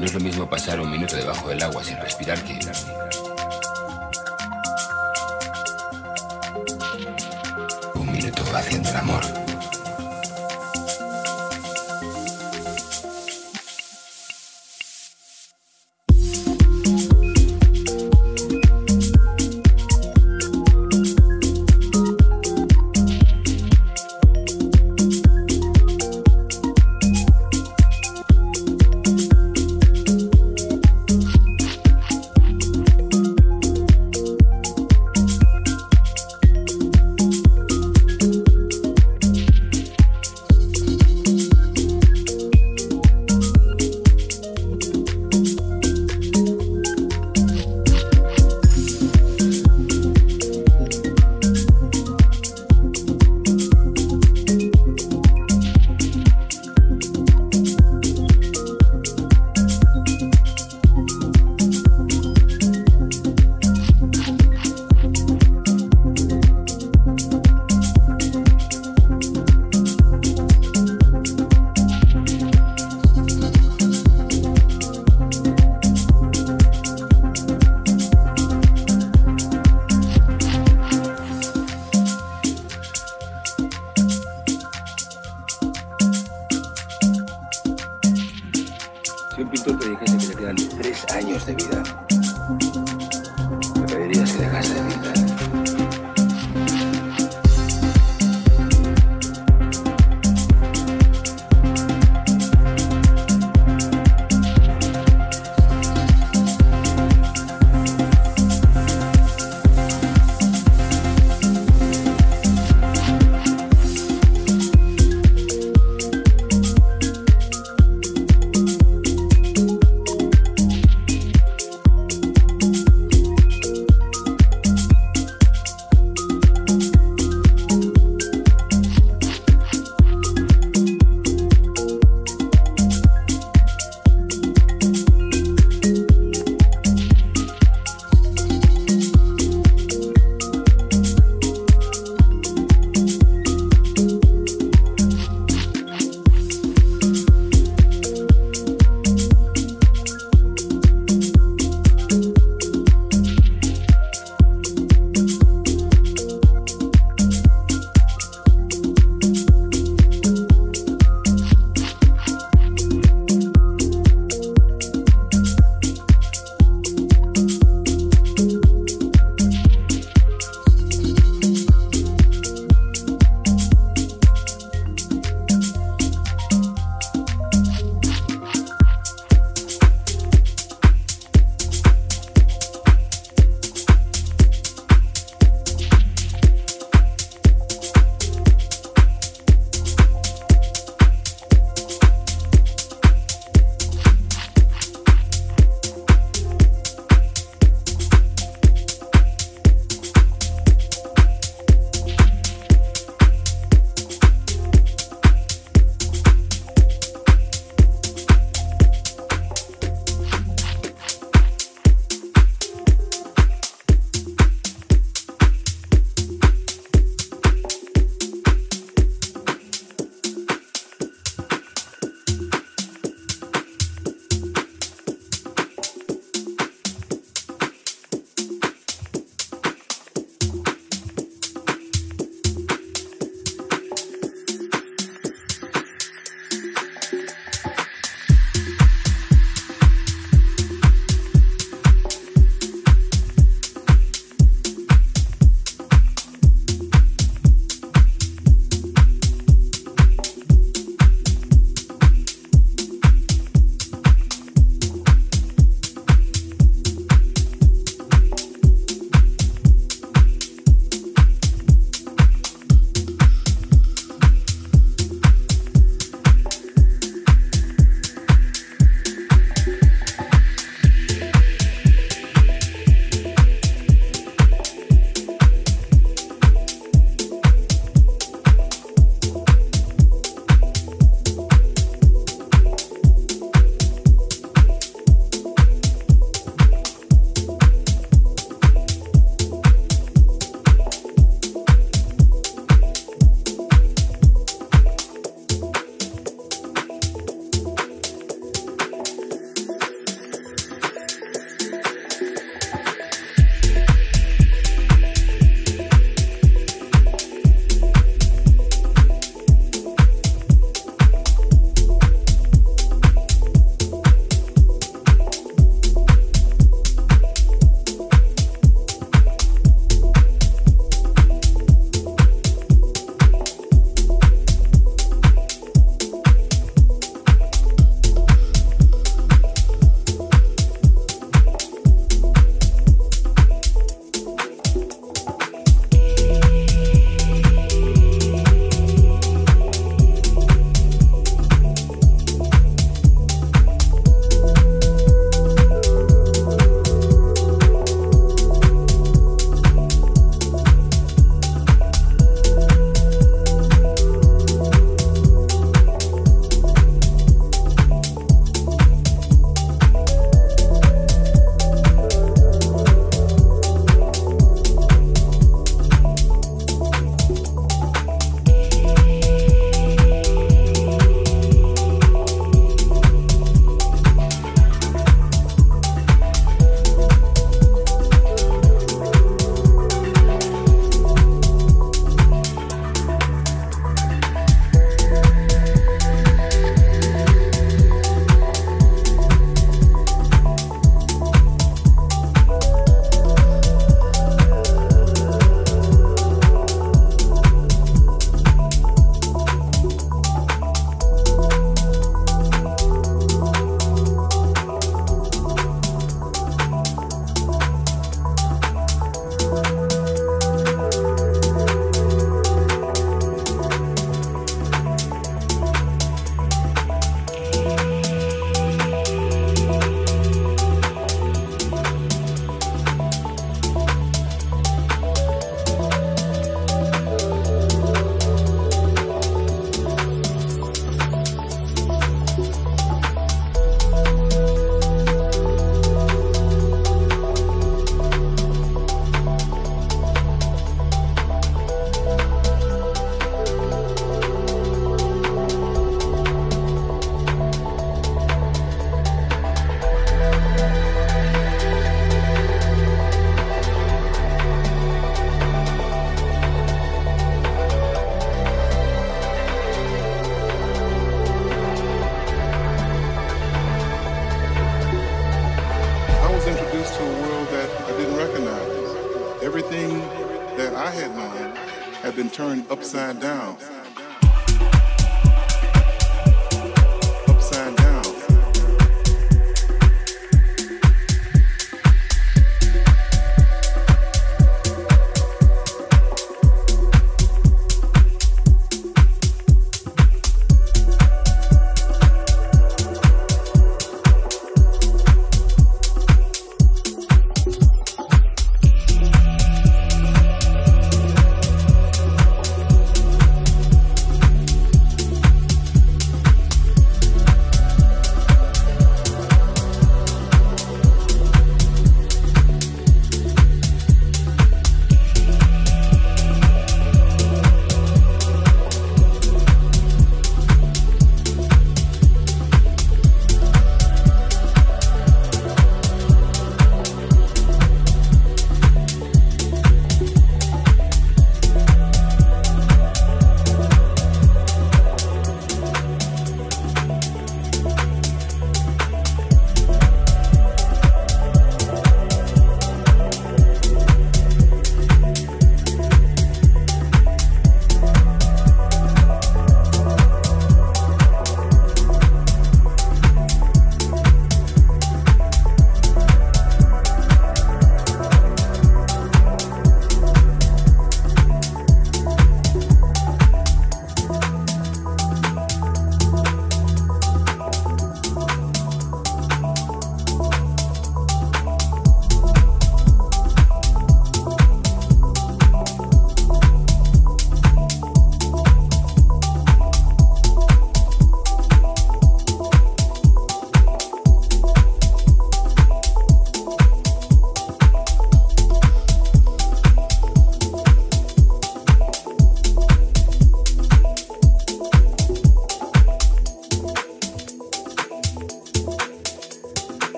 no es lo mismo pasar un minuto debajo del agua sin respirar que un minuto haciendo el amor.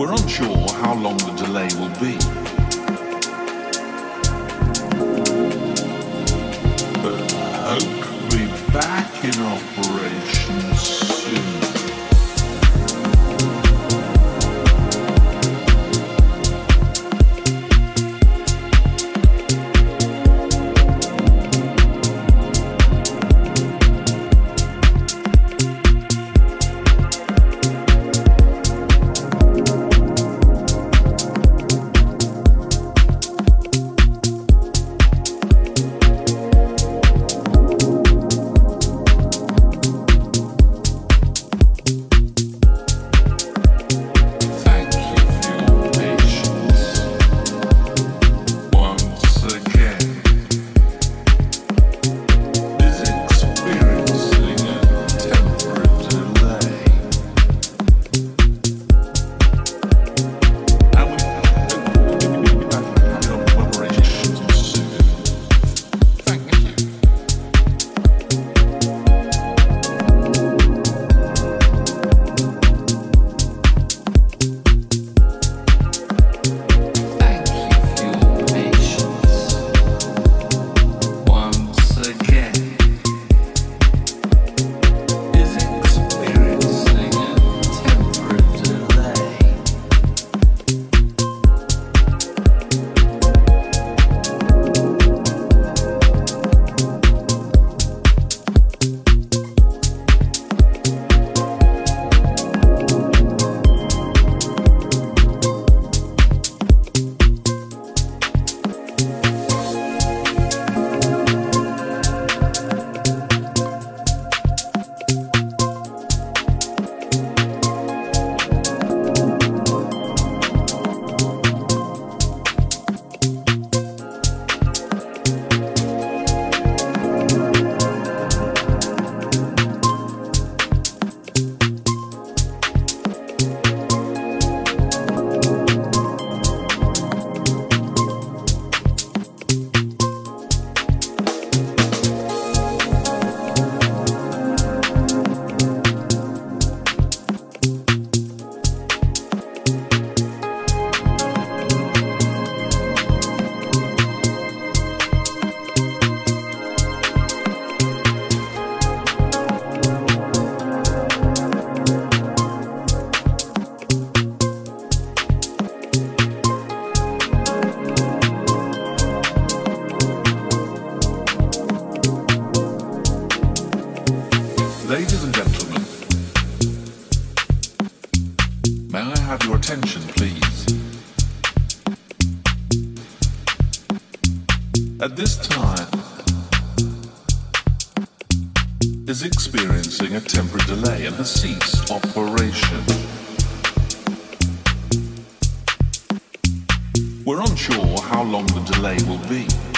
We're unsure how long the delay will be. But hope to be back in operation At this time, is experiencing a temporary delay and has ceased operation. We're unsure how long the delay will be.